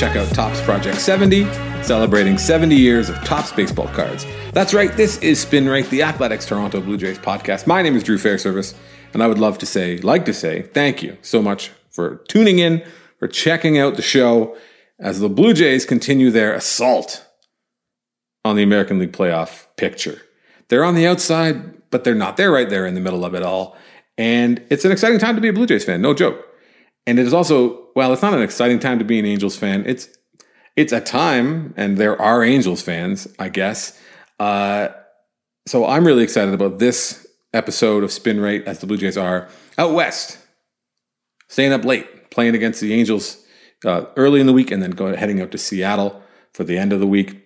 Check out Tops Project 70, celebrating 70 years of Tops baseball cards. That's right, this is Spin Rate, the Athletic's Toronto Blue Jays podcast. My name is Drew Fairservice, and I would love to say, like to say, thank you so much for tuning in, for checking out the show as the Blue Jays continue their assault on the American League playoff picture. They're on the outside, but they're not. They're right there in the middle of it all. And it's an exciting time to be a Blue Jays fan, no joke. And it is also, well, it's not an exciting time to be an Angels fan. It's it's a time, and there are Angels fans, I guess. Uh, so I'm really excited about this episode of Spin Rate as the Blue Jays are out west, staying up late, playing against the Angels uh, early in the week, and then going heading out to Seattle for the end of the week.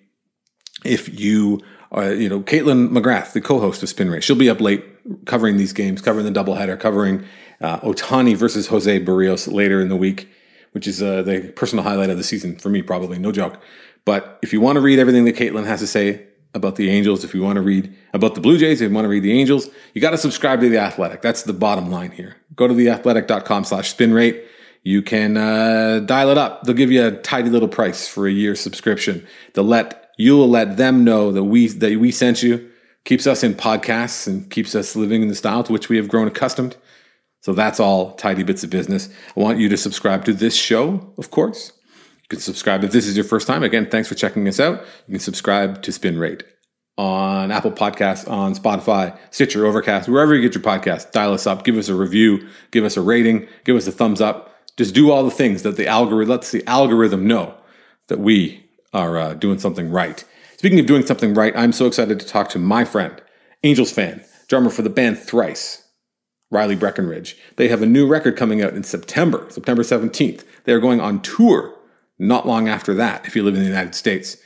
If you uh, you know, Caitlin McGrath, the co-host of Spin Rate, she'll be up late covering these games, covering the doubleheader, covering uh, Ohtani versus Jose Berrios later in the week, which is uh, the personal highlight of the season for me, probably, no joke. But if you want to read everything that Caitlin has to say about the Angels, if you want to read about the Blue Jays, if you want to read the Angels, you got to subscribe to The Athletic. That's the bottom line here. Go to theathletic.com slash spin rate. You can uh, dial it up. They'll give you a tidy little price for a year subscription. They'll let you'll let them know that we that we sent you. Keeps us in podcasts and keeps us living in the style to which we have grown accustomed. So that's all tidy bits of business. I want you to subscribe to this show, of course. You can subscribe if this is your first time. Again, thanks for checking us out. You can subscribe to Spin Rate on Apple Podcasts, on Spotify, Stitcher, Overcast, wherever you get your podcast. Dial us up, give us a review, give us a rating, give us a thumbs up. Just do all the things that the algorithm lets the algorithm know that we are uh, doing something right. Speaking of doing something right, I'm so excited to talk to my friend, Angels fan, drummer for the band Thrice, Riley Breckenridge. They have a new record coming out in September, September 17th. They are going on tour not long after that, if you live in the United States.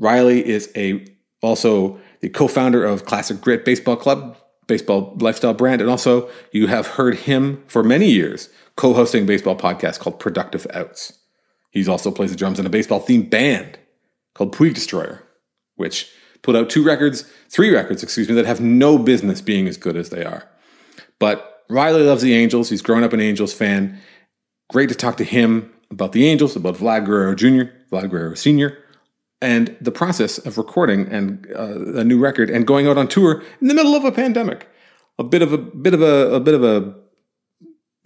Riley is a also the co-founder of Classic Grit Baseball Club, baseball lifestyle brand, and also you have heard him for many years co-hosting a baseball podcast called Productive Outs. He also plays the drums in a baseball themed band called Puig Destroyer, which put out two records, three records, excuse me, that have no business being as good as they are. But Riley loves the Angels. He's grown up an Angels fan. Great to talk to him about the Angels, about Vlad Guerrero Jr., Vlad Guerrero Sr., and the process of recording and uh, a new record and going out on tour in the middle of a pandemic. A bit of a bit of a, a bit of a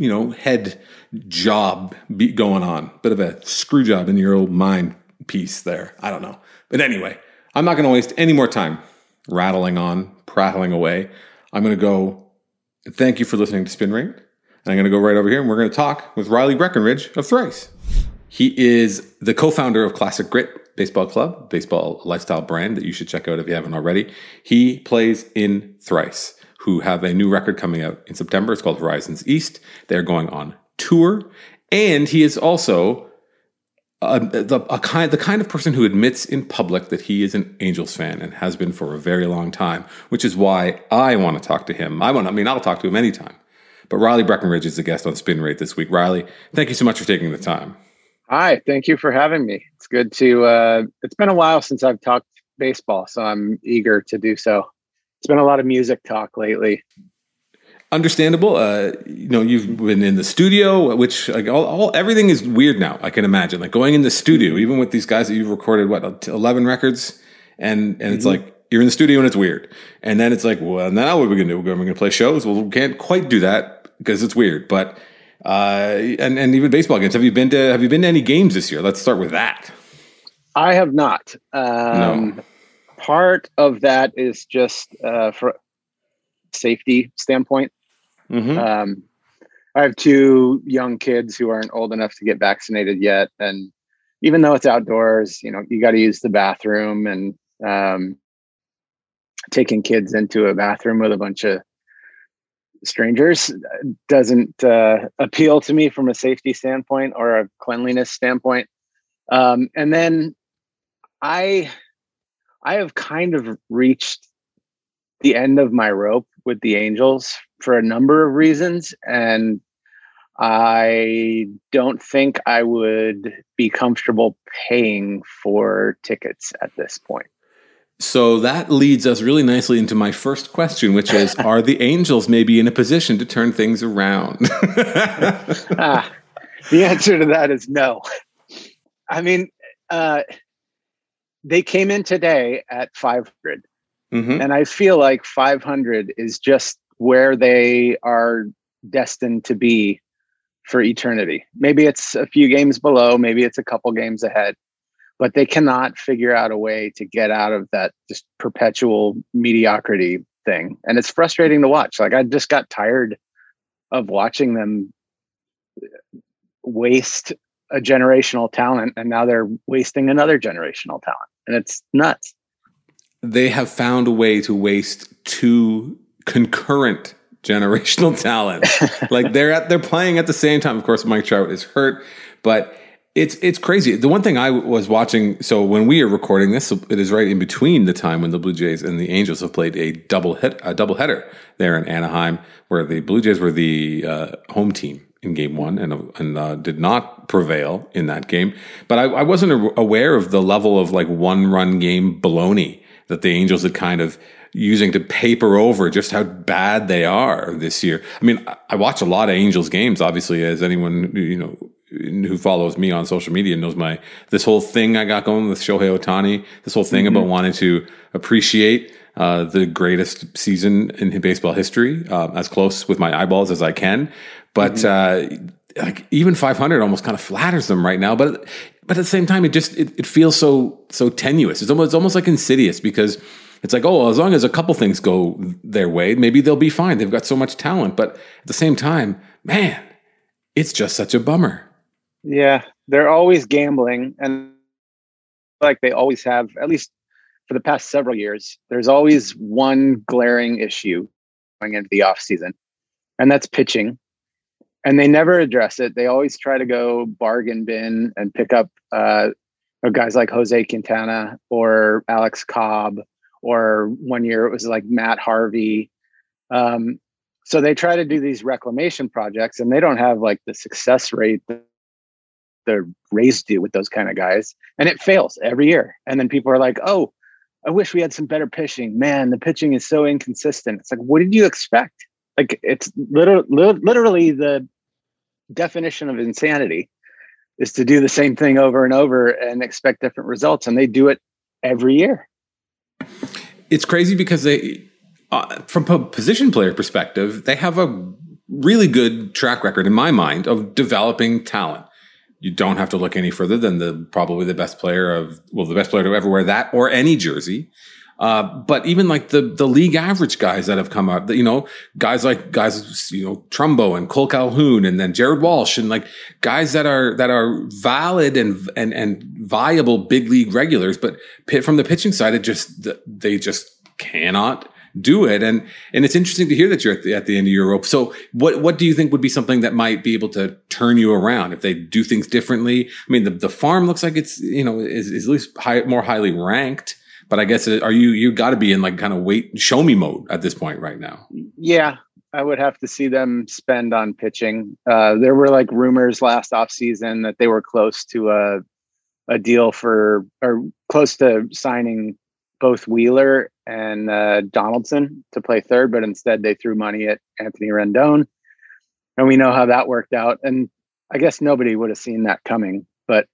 you know, head job going on. Bit of a screw job in your old mind piece there. I don't know. But anyway, I'm not going to waste any more time rattling on, prattling away. I'm going to go. Thank you for listening to Spin Rate. And I'm going to go right over here and we're going to talk with Riley Breckenridge of Thrice. He is the co founder of Classic Grit Baseball Club, baseball lifestyle brand that you should check out if you haven't already. He plays in Thrice who have a new record coming out in September. It's called Horizons East. They're going on tour. And he is also a, the, a kind, the kind of person who admits in public that he is an Angels fan and has been for a very long time, which is why I want to talk to him. I want, I mean, I'll talk to him anytime. But Riley Breckenridge is the guest on Spin Rate this week. Riley, thank you so much for taking the time. Hi, thank you for having me. It's good to. Uh, it's been a while since I've talked baseball, so I'm eager to do so. It's been a lot of music talk lately. Understandable. Uh, you know, you've been in the studio, which like all, all everything is weird now. I can imagine like going in the studio, even with these guys that you've recorded what eleven records, and and it's mm-hmm. like you're in the studio and it's weird, and then it's like, well, now what are we gonna do? We're gonna play shows. Well, we can't quite do that because it's weird, but. Uh, and and even baseball games. Have you been to Have you been to any games this year? Let's start with that. I have not. Um, no. Part of that is just uh, for safety standpoint. Mm-hmm. Um, I have two young kids who aren't old enough to get vaccinated yet, and even though it's outdoors, you know, you got to use the bathroom, and um, taking kids into a bathroom with a bunch of strangers doesn't uh, appeal to me from a safety standpoint or a cleanliness standpoint. Um, and then I, I have kind of reached the end of my rope with the Angels for a number of reasons, and I don't think I would be comfortable paying for tickets at this point. So that leads us really nicely into my first question, which is Are the Angels maybe in a position to turn things around? ah, the answer to that is no. I mean, uh, they came in today at 500. Mm-hmm. And I feel like 500 is just where they are destined to be for eternity. Maybe it's a few games below, maybe it's a couple games ahead, but they cannot figure out a way to get out of that just perpetual mediocrity thing. And it's frustrating to watch. Like I just got tired of watching them waste a generational talent and now they're wasting another generational talent. And it's nuts. They have found a way to waste two concurrent generational talent. like they're at they're playing at the same time. Of course, Mike Trout is hurt, but it's it's crazy. The one thing I was watching. So when we are recording this, it is right in between the time when the Blue Jays and the Angels have played a double hit a double header there in Anaheim, where the Blue Jays were the uh, home team in Game One and and uh, did not prevail in that game. But I, I wasn't aware of the level of like one run game baloney that the Angels had kind of using to paper over just how bad they are this year. I mean, I watch a lot of Angels games, obviously, as anyone, you know, who follows me on social media knows my, this whole thing I got going with Shohei Ohtani, this whole thing mm-hmm. about wanting to appreciate uh, the greatest season in baseball history, uh, as close with my eyeballs as I can. But, mm-hmm. uh, like even 500 almost kind of flatters them right now. But, but at the same time, it just, it, it feels so, so tenuous. It's almost, it's almost like insidious because it's like, oh, well, as long as a couple things go their way, maybe they'll be fine. They've got so much talent. But at the same time, man, it's just such a bummer. Yeah, they're always gambling. And like they always have, at least for the past several years, there's always one glaring issue going into the off season, and that's pitching. And they never address it. They always try to go bargain bin and pick up uh, guys like Jose Quintana or Alex Cobb or one year it was like Matt Harvey. Um, so they try to do these reclamation projects and they don't have like the success rate that the Rays do with those kind of guys. And it fails every year. And then people are like, oh, I wish we had some better pitching. Man, the pitching is so inconsistent. It's like, what did you expect? Like, it's literally, literally the definition of insanity is to do the same thing over and over and expect different results. And they do it every year. It's crazy because they, uh, from a position player perspective, they have a really good track record in my mind of developing talent. You don't have to look any further than the probably the best player of well, the best player to ever wear that or any jersey. Uh, but even like the the league average guys that have come up, you know, guys like guys, you know, Trumbo and Kole Calhoun, and then Jared Walsh, and like guys that are that are valid and and and viable big league regulars, but from the pitching side, it just they just cannot do it. And and it's interesting to hear that you're at the, at the end of your rope. So what what do you think would be something that might be able to turn you around if they do things differently? I mean, the the farm looks like it's you know is, is at least high, more highly ranked. But I guess uh, are you you got to be in like kind of wait show me mode at this point right now? Yeah, I would have to see them spend on pitching. Uh, there were like rumors last offseason that they were close to a a deal for or close to signing both Wheeler and uh, Donaldson to play third, but instead they threw money at Anthony Rendon, and we know how that worked out. And I guess nobody would have seen that coming. But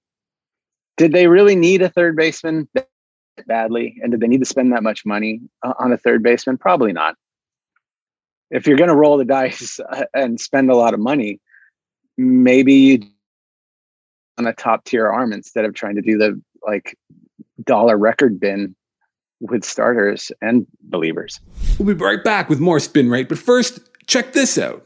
did they really need a third baseman badly? And did they need to spend that much money uh, on a third baseman? Probably not if you're going to roll the dice and spend a lot of money, maybe you on a top tier arm instead of trying to do the like dollar record bin with starters and relievers. We'll be right back with more spin rate, but first, check this out.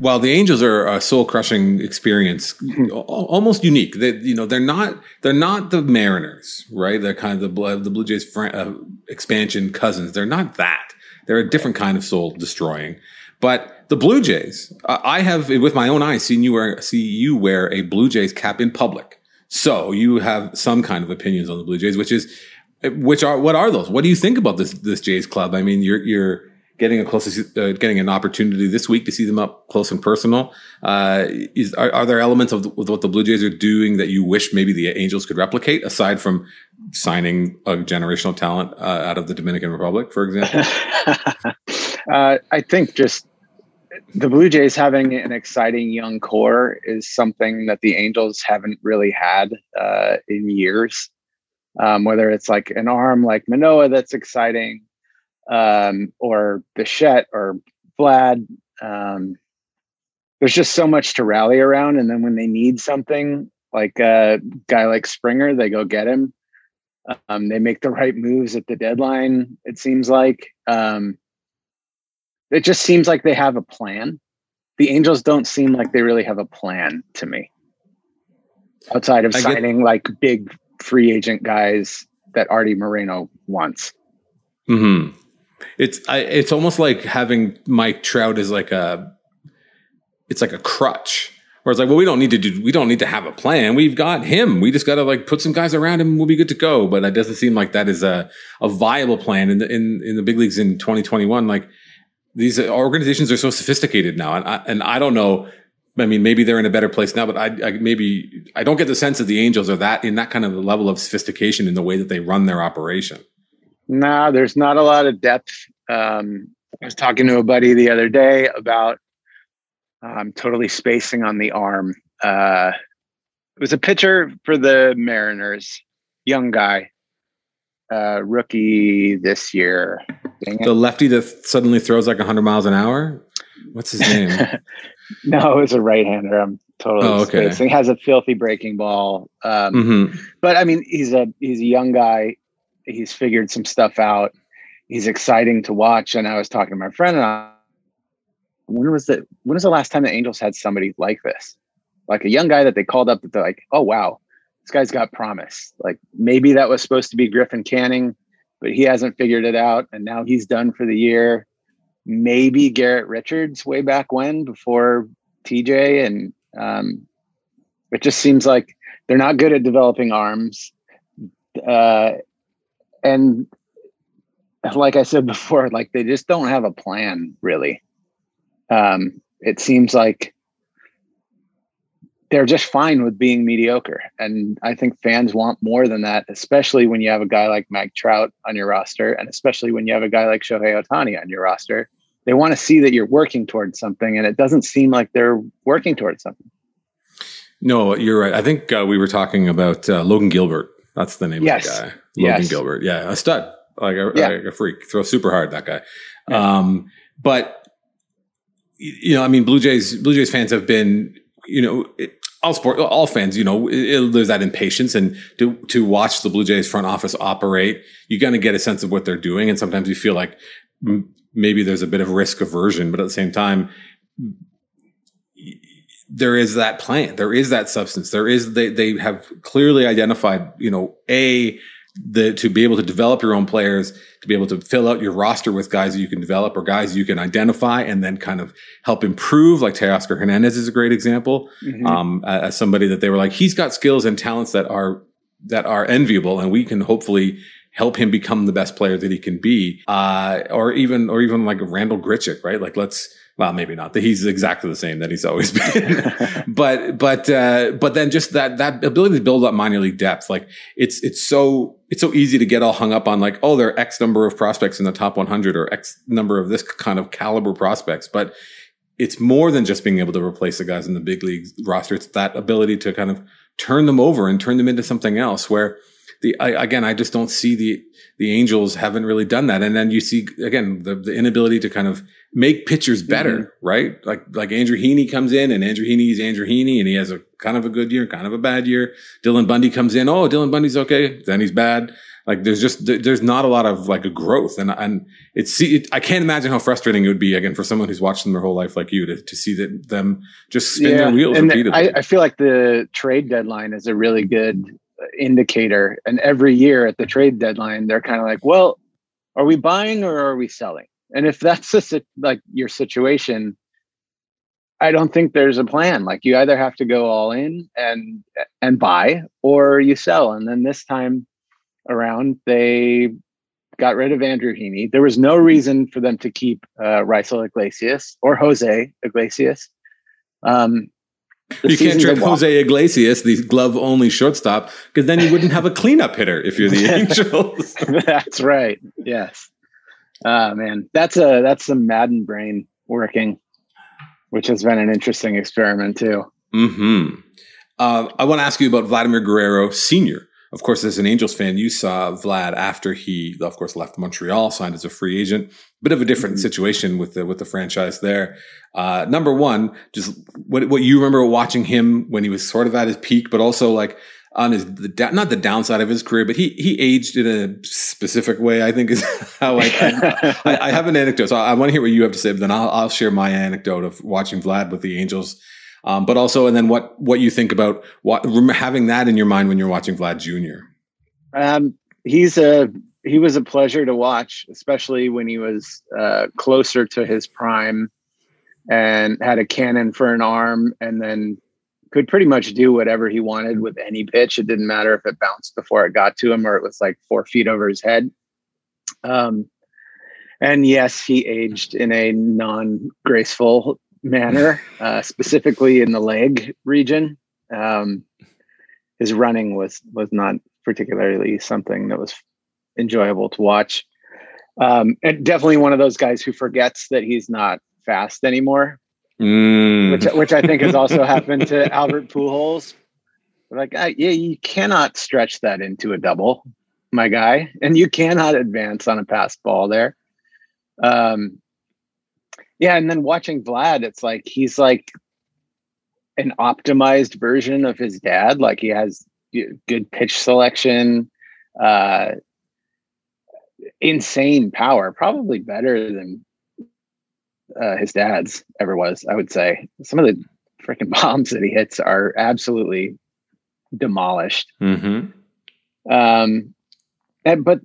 While the Angels are a soul crushing experience, almost unique. They, you know, they're not they're not the Mariners, right? They're kind of the the Blue Jays fr- uh, expansion cousins. They're not that. They're a different kind of soul destroying. But the Blue Jays, I have with my own eyes seen you wear see you wear a Blue Jays cap in public. So you have some kind of opinions on the Blue Jays, which is which are what are those? What do you think about this this Jays club? I mean, you're you're getting a close, uh, getting an opportunity this week to see them up close and personal. Uh, is, are, are, there elements of the, what the Blue Jays are doing that you wish maybe the Angels could replicate, aside from signing a generational talent uh, out of the Dominican Republic, for example? Uh, I think just the Blue Jays having an exciting young core is something that the Angels haven't really had uh, in years. Um, whether it's like an arm like Manoah that's exciting, um, or Bichette or Vlad. Um, there's just so much to rally around. And then when they need something, like a guy like Springer, they go get him. Um, they make the right moves at the deadline, it seems like. Um, it just seems like they have a plan. The Angels don't seem like they really have a plan to me. Outside of I signing get- like big free agent guys that Artie Moreno wants. Hmm. It's I, it's almost like having Mike Trout is like a it's like a crutch. Where it's like, well, we don't need to do, we don't need to have a plan. We've got him. We just got to like put some guys around him. We'll be good to go. But it doesn't seem like that is a, a viable plan in the, in, in the big leagues in 2021. Like these organizations are so sophisticated now. And I, and I don't know. I mean, maybe they're in a better place now, but I, I maybe I don't get the sense that the Angels are that in that kind of level of sophistication in the way that they run their operation. No, nah, there's not a lot of depth. Um, I was talking to a buddy the other day about um, totally spacing on the arm. Uh, it was a pitcher for the Mariners, young guy, uh, rookie this year. The lefty that suddenly throws like 100 miles an hour. What's his name? no, it was a right-hander. I'm totally oh, okay. spacing. He has a filthy breaking ball. Um, mm-hmm. But I mean, he's a he's a young guy he's figured some stuff out. He's exciting to watch. And I was talking to my friend and I, when was the when was the last time the Angels had somebody like this? Like a young guy that they called up that they're like, oh wow, this guy's got promise. Like maybe that was supposed to be Griffin Canning, but he hasn't figured it out, and now he's done for the year. Maybe Garrett Richards way back when before TJ, and um, it just seems like they're not good at developing arms. Uh, and like I said before, like they just don't have a plan really. Um, it seems like they're just fine with being mediocre. And I think fans want more than that, especially when you have a guy like Mike Trout on your roster, and especially when you have a guy like Shohei Ohtani on your roster. They want to see that you're working towards something, and it doesn't seem like they're working towards something. No, you're right. I think uh, we were talking about uh, Logan Gilbert. That's the name yes. of the guy. Logan yes. Gilbert. Yeah, a stud, like a, yeah. like a freak. Throw super hard, that guy. Yeah. Um, but you know, I mean, Blue Jays Blue Jays fans have been, you know, it, all sport, all fans, you know, it, there's that impatience and to, to watch the Blue Jays front office operate, you kind of get a sense of what they're doing. And sometimes you feel like maybe there's a bit of risk aversion, but at the same time, there is that plan. There is that substance. There is, they, they have clearly identified, you know, a, the, to be able to develop your own players, to be able to fill out your roster with guys that you can develop or guys you can identify and then kind of help improve. Like Teoscar Hernandez is a great example. Mm-hmm. Um, as somebody that they were like, he's got skills and talents that are, that are enviable and we can hopefully help him become the best player that he can be. Uh, or even, or even like Randall Grichuk, right? Like let's, well, maybe not that he's exactly the same that he's always been, but, but, uh, but then just that, that ability to build up minor league depth, like it's, it's so, it's so easy to get all hung up on like, oh, there are X number of prospects in the top 100 or X number of this kind of caliber prospects. But it's more than just being able to replace the guys in the big league roster. It's that ability to kind of turn them over and turn them into something else where the, I, again, I just don't see the, the Angels haven't really done that. And then you see again, the, the inability to kind of make pitchers better, mm-hmm. right? Like, like Andrew Heaney comes in and Andrew Heaney is Andrew Heaney and he has a kind of a good year, kind of a bad year. Dylan Bundy comes in. Oh, Dylan Bundy's okay. Then he's bad. Like there's just, there's not a lot of like a growth. And, and it's, it, I can't imagine how frustrating it would be again for someone who's watched them their whole life like you to, to see that them just spin yeah. their wheels and repeatedly. I, I feel like the trade deadline is a really good indicator. And every year at the trade deadline, they're kind of like, well, are we buying or are we selling? And if that's a, like your situation, I don't think there's a plan. Like you either have to go all in and and buy, or you sell. And then this time around, they got rid of Andrew Heaney. There was no reason for them to keep uh, Raisel Iglesias or Jose Iglesias. Um, you can't trade Jose Iglesias, the glove only shortstop, because then you wouldn't have a cleanup hitter if you're the Angels. That's right. Yes. Ah, man, that's a that's some Maddon brain working, which has been an interesting experiment too. Hmm. Uh, I want to ask you about Vladimir Guerrero Senior. Of course, as an Angels fan, you saw Vlad after he, of course, left Montreal, signed as a free agent. Bit of a different mm-hmm. situation with the with the franchise there. Uh, number one, just what what you remember watching him when he was sort of at his peak, but also like on his the not the downside of his career, but he he aged in a specific way. I think is how I I, I, have an anecdote. So I want to hear what you have to say, but then I'll I'll share my anecdote of watching Vlad with the Angels. Um, but also, and then what what you think about what, having that in your mind when you're watching Vlad Jr. Um, he's a he was a pleasure to watch, especially when he was uh, closer to his prime and had a cannon for an arm, and then could pretty much do whatever he wanted with any pitch. It didn't matter if it bounced before it got to him or it was like four feet over his head. Um, and yes, he aged in a non graceful manner, uh, specifically in the leg region. Um, his running was was not particularly something that was enjoyable to watch. Um, and definitely one of those guys who forgets that he's not fast anymore mm. which which I think has also happened to Albert Pujols. Like, uh, yeah, you cannot stretch that into a double, my guy, and you cannot advance on a pass ball there. Um, yeah, and then watching Vlad, it's like he's like an optimized version of his dad. Like he has good pitch selection, uh, insane power, probably better than uh, his dad's ever was. I would say some of the freaking bombs that he hits are absolutely demolished. Mm-hmm. Um, and, but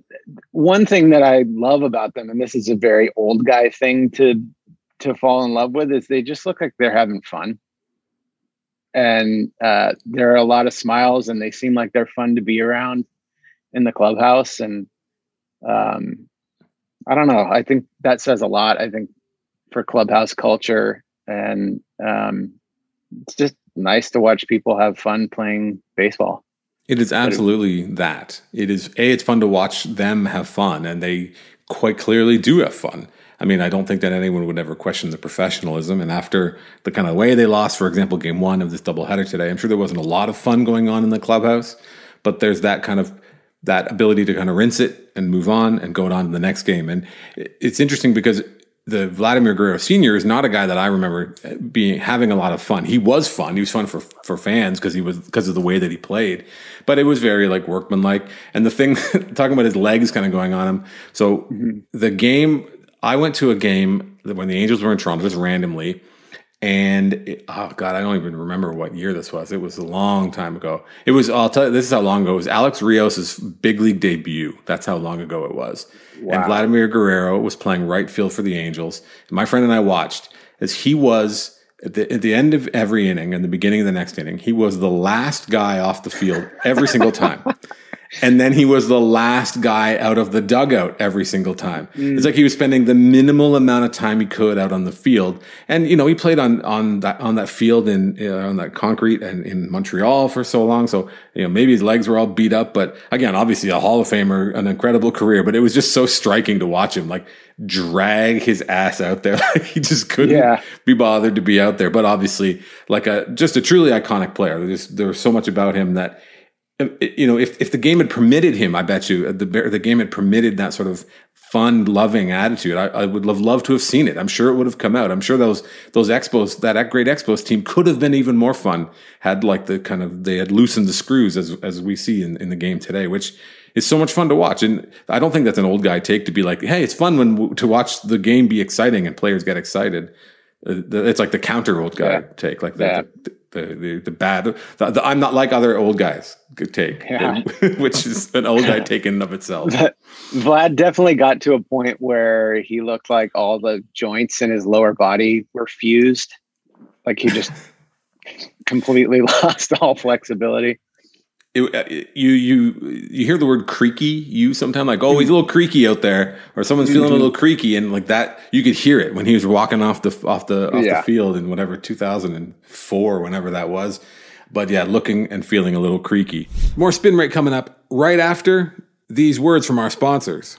one thing that I love about them, and this is a very old guy thing to to fall in love with, is they just look like they're having fun. And uh, there are a lot of smiles, and they seem like they're fun to be around in the clubhouse. And um, I don't know. I think that says a lot. I think for clubhouse culture and um, it's just nice to watch people have fun playing baseball. It is absolutely that. It is a. It's fun to watch them have fun, and they quite clearly do have fun. I mean, I don't think that anyone would ever question the professionalism. And after the kind of way they lost, for example, game one of this doubleheader today, I'm sure there wasn't a lot of fun going on in the clubhouse, but there's that kind of that ability to kind of rinse it and move on and go on to the next game. And it's interesting because the Vladimir Guerrero Senior is not a guy that I remember being having a lot of fun. He was fun. He was fun for for fans because he was because of the way that he played. But it was very like workmanlike. And the thing talking about his legs kind of going on him. So mm-hmm. the game I went to a game when the Angels were in Toronto just randomly and it, oh god, I don't even remember what year this was. It was a long time ago. It was. I'll tell you, this is how long ago it was. Alex Rios's big league debut. That's how long ago it was. Wow. And Vladimir Guerrero was playing right field for the Angels. And my friend and I watched as he was at the, at the end of every inning and the beginning of the next inning. He was the last guy off the field every single time. and then he was the last guy out of the dugout every single time. Mm. It's like he was spending the minimal amount of time he could out on the field. And you know, he played on on that on that field in uh, on that concrete and in Montreal for so long. So you know, maybe his legs were all beat up, but again, obviously a Hall of Famer, an incredible career. But it was just so striking to watch him like drag his ass out there. he just couldn't yeah. be bothered to be out there. But obviously, like a just a truly iconic player. There's there was so much about him that you know, if, if the game had permitted him, I bet you the the game had permitted that sort of fun, loving attitude. I, I would have loved to have seen it. I'm sure it would have come out. I'm sure those those expos, that great expos team, could have been even more fun had like the kind of they had loosened the screws as as we see in, in the game today, which is so much fun to watch. And I don't think that's an old guy take to be like, hey, it's fun when to watch the game be exciting and players get excited. Uh, it's like the counter old guy yeah. take, like yeah. The, the, the, bad. The, the, I'm not like other old guys could take, yeah. which is an old guy take in and of itself. Vlad definitely got to a point where he looked like all the joints in his lower body were fused, like he just completely lost all flexibility it, uh, you you you hear the word creaky you sometimes like oh he's a little creaky out there or someone's feeling mm-hmm. a little creaky and like that you could hear it when he was walking off the off the off yeah. the field in whatever 2004 whenever that was but yeah looking and feeling a little creaky more spin rate coming up right after these words from our sponsors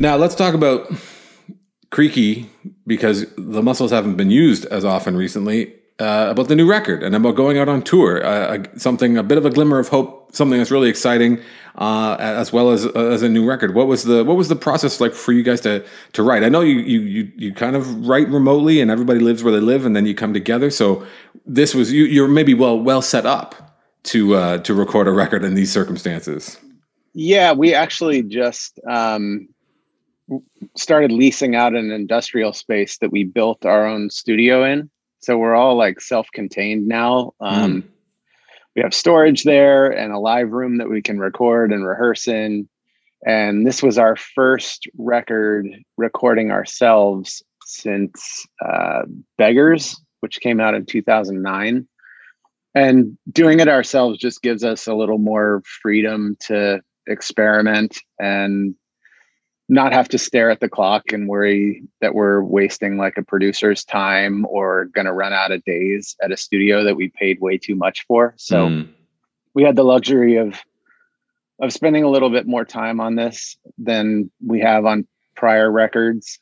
Now let's talk about Creaky because the muscles haven't been used as often recently. Uh, about the new record and about going out on tour, uh, something a bit of a glimmer of hope, something that's really exciting, uh, as well as uh, as a new record. What was the what was the process like for you guys to to write? I know you you you, you kind of write remotely, and everybody lives where they live, and then you come together. So this was you you're maybe well well set up to uh, to record a record in these circumstances. Yeah, we actually just um, started leasing out an industrial space that we built our own studio in. So we're all like self-contained now. Um, mm. We have storage there and a live room that we can record and rehearse in. And this was our first record recording ourselves since uh, Beggars, which came out in 2009. And doing it ourselves just gives us a little more freedom to experiment and not have to stare at the clock and worry that we're wasting like a producer's time or going to run out of days at a studio that we paid way too much for. So mm. we had the luxury of of spending a little bit more time on this than we have on prior records.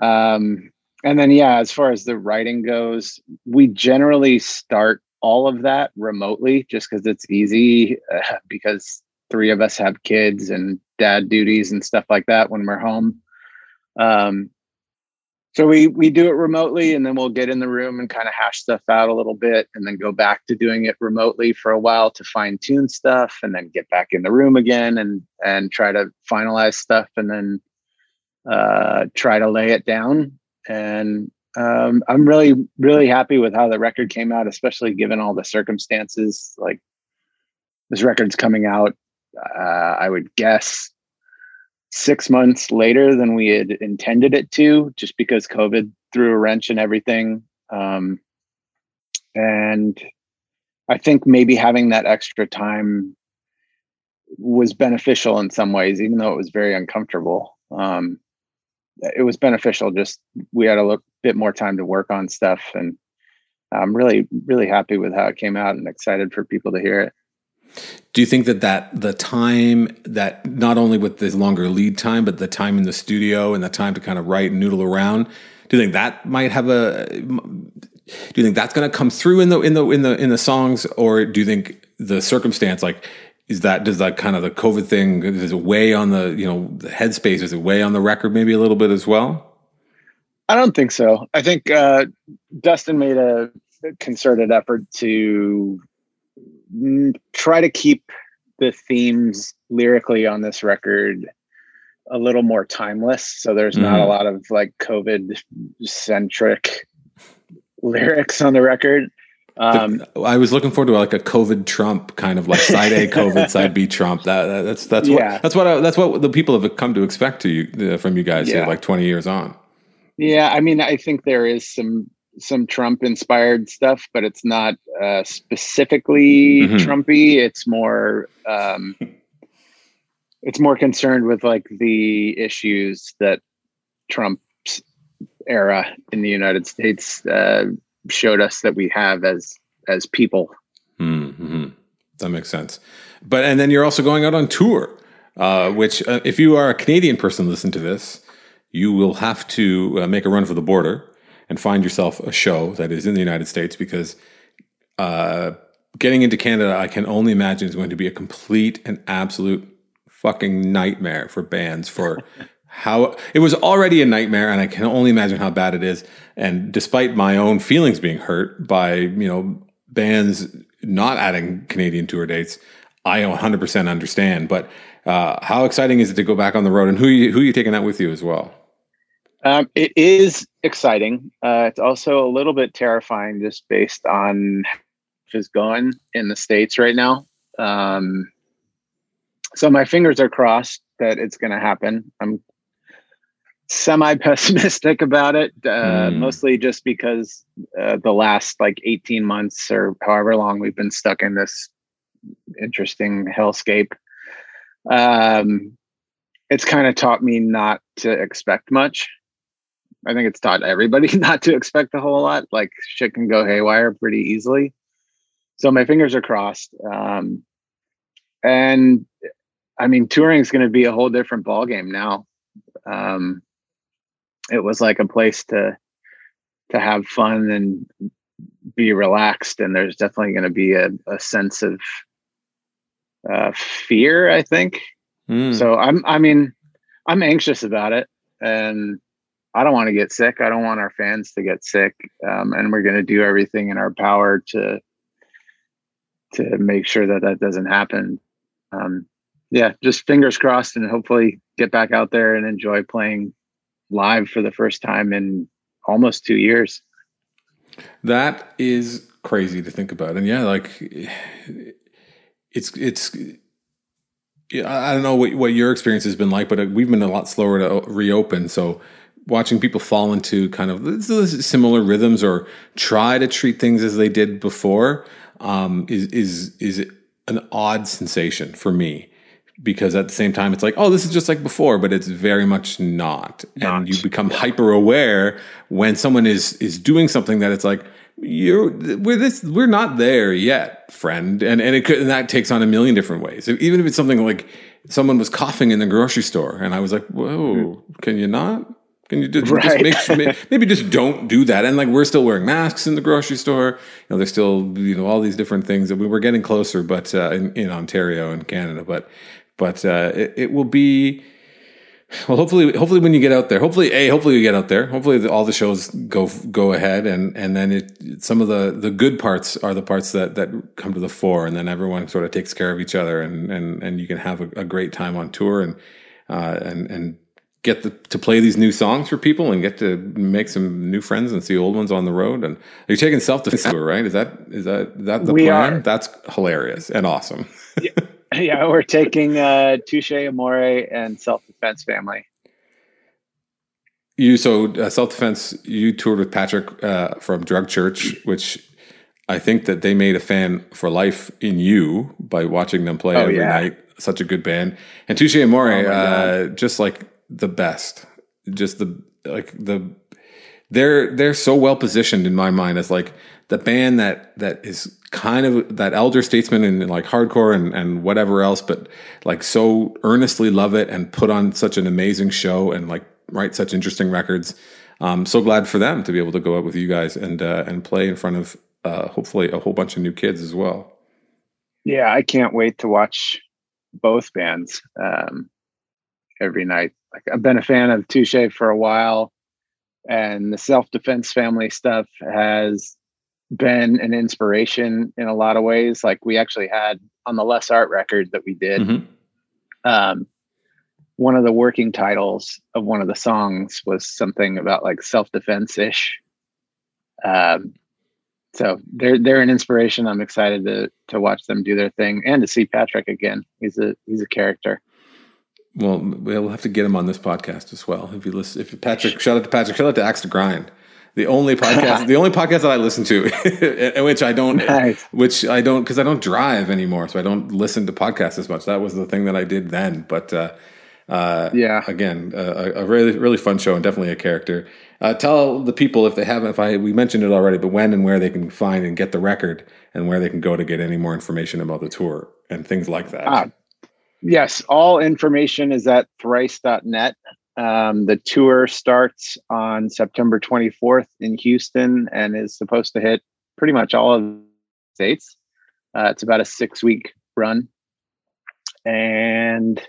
Um, and then yeah, as far as the writing goes, we generally start all of that remotely just because it's easy uh, because three of us have kids and dad duties and stuff like that when we're home. Um, so we we do it remotely and then we'll get in the room and kind of hash stuff out a little bit and then go back to doing it remotely for a while to fine tune stuff and then get back in the room again and and try to finalize stuff and then uh, try to lay it down and um, i'm really really happy with how the record came out especially given all the circumstances like this record's coming out uh, i would guess six months later than we had intended it to, just because COVID threw a wrench in everything. Um, and I think maybe having that extra time was beneficial in some ways, even though it was very uncomfortable. Um, it was beneficial. Just we had a little bit more time to work on stuff, and I'm really, really happy with how it came out, and excited for people to hear it. Do you think that that the time that not only with this longer lead time, but the time in the studio and the time to kind of write and noodle around, do you think that might have a? Do you think that's going to come through in the in the in the in the songs, or do you think the circumstance like is that does that kind of the COVID thing is it weigh on the you know the headspace is it weigh on the record maybe a little bit as well? I don't think so. I think uh, Dustin made a concerted effort to try to keep the themes lyrically on this record a little more timeless. So there's mm. not a mm-hmm. lot of like COVID centric lyrics on the record. Um, I was looking forward to like a COVID Trump kind of like side A COVID, side B Trump. That, that's that's what yeah. that's what I, that's what the people have come to expect to you uh, from you guys yeah. here, like twenty years on. Yeah, I mean, I think there is some some Trump inspired stuff, but it's not uh, specifically mm-hmm. Trumpy. It's more um, it's more concerned with like the issues that Trump's era in the United States uh, showed us that we have as as people. Mm-hmm. That makes sense. But and then you're also going out on tour, uh, which uh, if you are a Canadian person, listen to this. You will have to uh, make a run for the border and find yourself a show that is in the United States because uh, getting into Canada, I can only imagine is going to be a complete and absolute fucking nightmare for bands for how it was already a nightmare and I can only imagine how bad it is. And despite my own feelings being hurt by, you know, bands not adding Canadian tour dates, I 100% understand. But uh, how exciting is it to go back on the road and who you, who are you taking that with you as well? Um, it is exciting. Uh, it's also a little bit terrifying just based on is going in the states right now. Um, so my fingers are crossed that it's going to happen. I'm semi pessimistic about it, uh, mm. mostly just because uh, the last like 18 months or however long we've been stuck in this interesting hellscape. Um, it's kind of taught me not to expect much. I think it's taught everybody not to expect a whole lot. Like shit can go haywire pretty easily. So my fingers are crossed. Um, and I mean, touring is going to be a whole different ballgame now. Um, it was like a place to to have fun and be relaxed, and there's definitely going to be a, a sense of uh, fear. I think. Mm. So I'm. I mean, I'm anxious about it, and I don't want to get sick. I don't want our fans to get sick, um, and we're going to do everything in our power to to make sure that that doesn't happen. Um, yeah, just fingers crossed, and hopefully get back out there and enjoy playing live for the first time in almost two years. That is crazy to think about, and yeah, like it's it's. Yeah, I don't know what, what your experience has been like, but we've been a lot slower to reopen. So watching people fall into kind of similar rhythms or try to treat things as they did before um, is is is an odd sensation for me. Because at the same time it's like oh this is just like before but it's very much not, not. and you become hyper aware when someone is is doing something that it's like you're we're this we're not there yet friend. And and it could and that takes on a million different ways. Even if it's something like someone was coughing in the grocery store and i was like whoa mm-hmm. can you not Can you just, Right. just make, maybe just don't do that? And like we're still wearing masks in the grocery store. You know, there's still you know all these different things that we were getting closer, but uh, in, in Ontario and Canada, but but uh, it, it will be. Well, hopefully, hopefully when you get out there, hopefully, a hopefully you get out there. Hopefully, the, all the shows go go ahead, and and then it some of the the good parts are the parts that that come to the fore, and then everyone sort of takes care of each other, and and and you can have a, a great time on tour, and uh, and and get the, to play these new songs for people, and get to make some new friends and see old ones on the road. And you're taking self defense tour, right? Is that is that is that the We plan? are. That's hilarious and awesome. yeah, we're taking uh, Touche Amore and Self Defense Family. You so uh, self defense. You toured with Patrick uh, from Drug Church, which I think that they made a fan for life in you by watching them play Oh, every yeah. night. Such a good band, and Touche Amore, Oh, uh, just like the best. Just the like the they're they're so well positioned in my mind as like the band that that is kind of that elder statesman and like hardcore and and whatever else, but like so earnestly love it and put on such an amazing show and like write such interesting records. Um, so glad for them to be able to go out with you guys and uh, and play in front of uh, hopefully a whole bunch of new kids as well. Yeah, I can't wait to watch both bands um, every night. Like I've been a fan of Touche for a while, and the self defense family stuff has been an inspiration in a lot of ways. Like we actually had on the Less Art record that we did, Mhm. um, one of the working titles of one of the songs was something about like self defense ish. Um, so they're they're an inspiration. I'm excited to to watch them do their thing and to see Patrick again. He's a he's a character. Well, we'll have to get him on this podcast as well. If you listen, if Patrick, shout out to Patrick, shout out to Axe to Grind, the only podcast, the only podcast that I listen to, which I don't, Nice. which I don't, because I don't drive anymore, so I don't listen to podcasts as much. That was the thing that I did then, but uh, uh, Yeah. again, uh, a, really really fun show and definitely a character. Uh, tell the people if they haven't, if I we mentioned it already, but when and where they can find and get the record, and where they can go to get any more information about the tour and things like that. Ah, yes, all information is at thrice.net. Um, the tour starts on September 24th in Houston and is supposed to hit pretty much all of the states. Uh, it's about a six week run. And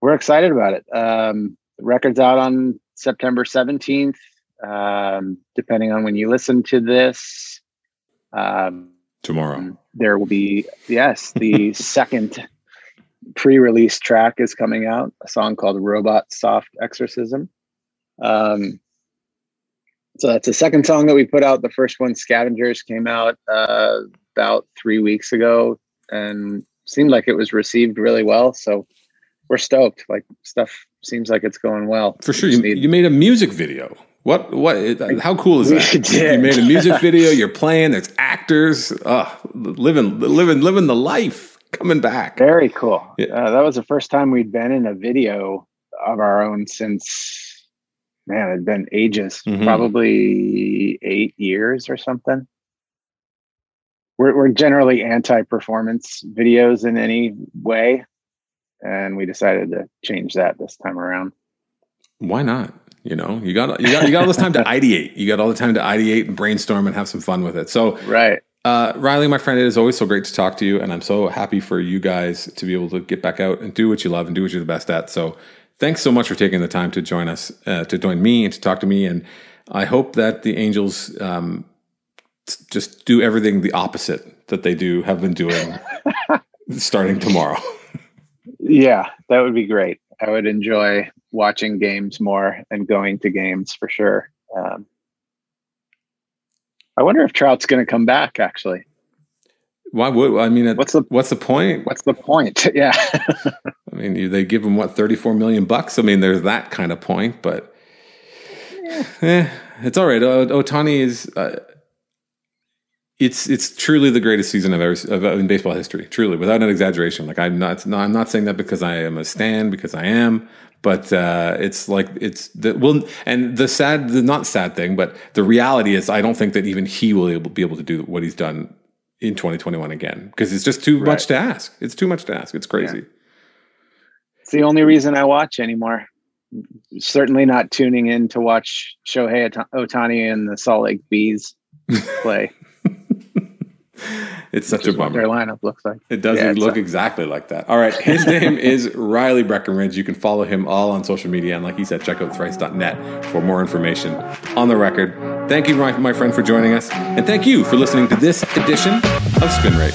we're excited about it. Um, record's out on September 17th. Um, depending on when you listen to this, um, Tomorrow, there will be yes the second pre-release track is coming out a song called robot soft exorcism um so that's the second song that we put out the first one scavengers came out uh about three weeks ago and seemed like it was received really well so we're stoked like stuff seems like it's going well For sure, you, need- you made a music video. What? What? How cool is that? You made a music video. You're playing. There's actors. Oh, living, living, living the life. Coming back. Very cool. Yeah. Uh, that was the first time we'd been in a video of our own since, man, it'd been ages, Mhm. probably eight years or something. We're, we're generally anti performance videos in any way. And we decided to change that this time around. Why not? You know, you got you got you got all this time to ideate. You got all the time to ideate and brainstorm and have some fun with it. So, Right. Uh, Riley, my friend, it is always so great to talk to you, and I'm so happy for you guys to be able to get back out and do what you love and do what you're the best at. So, thanks so much for taking the time to join us, uh, to join me, and to talk to me. And I hope that the Angels um, just do everything the opposite that they do have been doing starting tomorrow. Yeah, that would be great. I would enjoy watching games more and going to games for sure. Um, I wonder if Trout's going to come back. Actually, Why would I mean? What's the- what's the point? what's the point? yeah, I mean, they give him what thirty four million bucks. I mean, there's that kind of point, but eh, it's all right. O- Ohtani is. Uh, it's it's truly the greatest season of ever of, in baseball history. Truly, without an exaggeration. Like I'm not, no, I'm not saying that because I am a stan, because I am. But uh, it's like it's the well, and the sad, the not sad thing, but the reality is, I don't think that even he will able, be able to do what he's done in 2021 again because it's just too much to ask. It's too much to ask. It's crazy. it's the only reason I watch anymore. certainly not tuning in to watch Shohei Ohtani and the Salt Lake Bees play. it's such a bummer. Their lineup looks like it doesn't yeah, look a- exactly like that. All right, his name is Riley Breckenridge. You can follow him all on social media, and like he said, check out thrice.net for more information on the record. Thank you, my, my friend, for joining us, and thank you for listening to this edition of Spin Rate.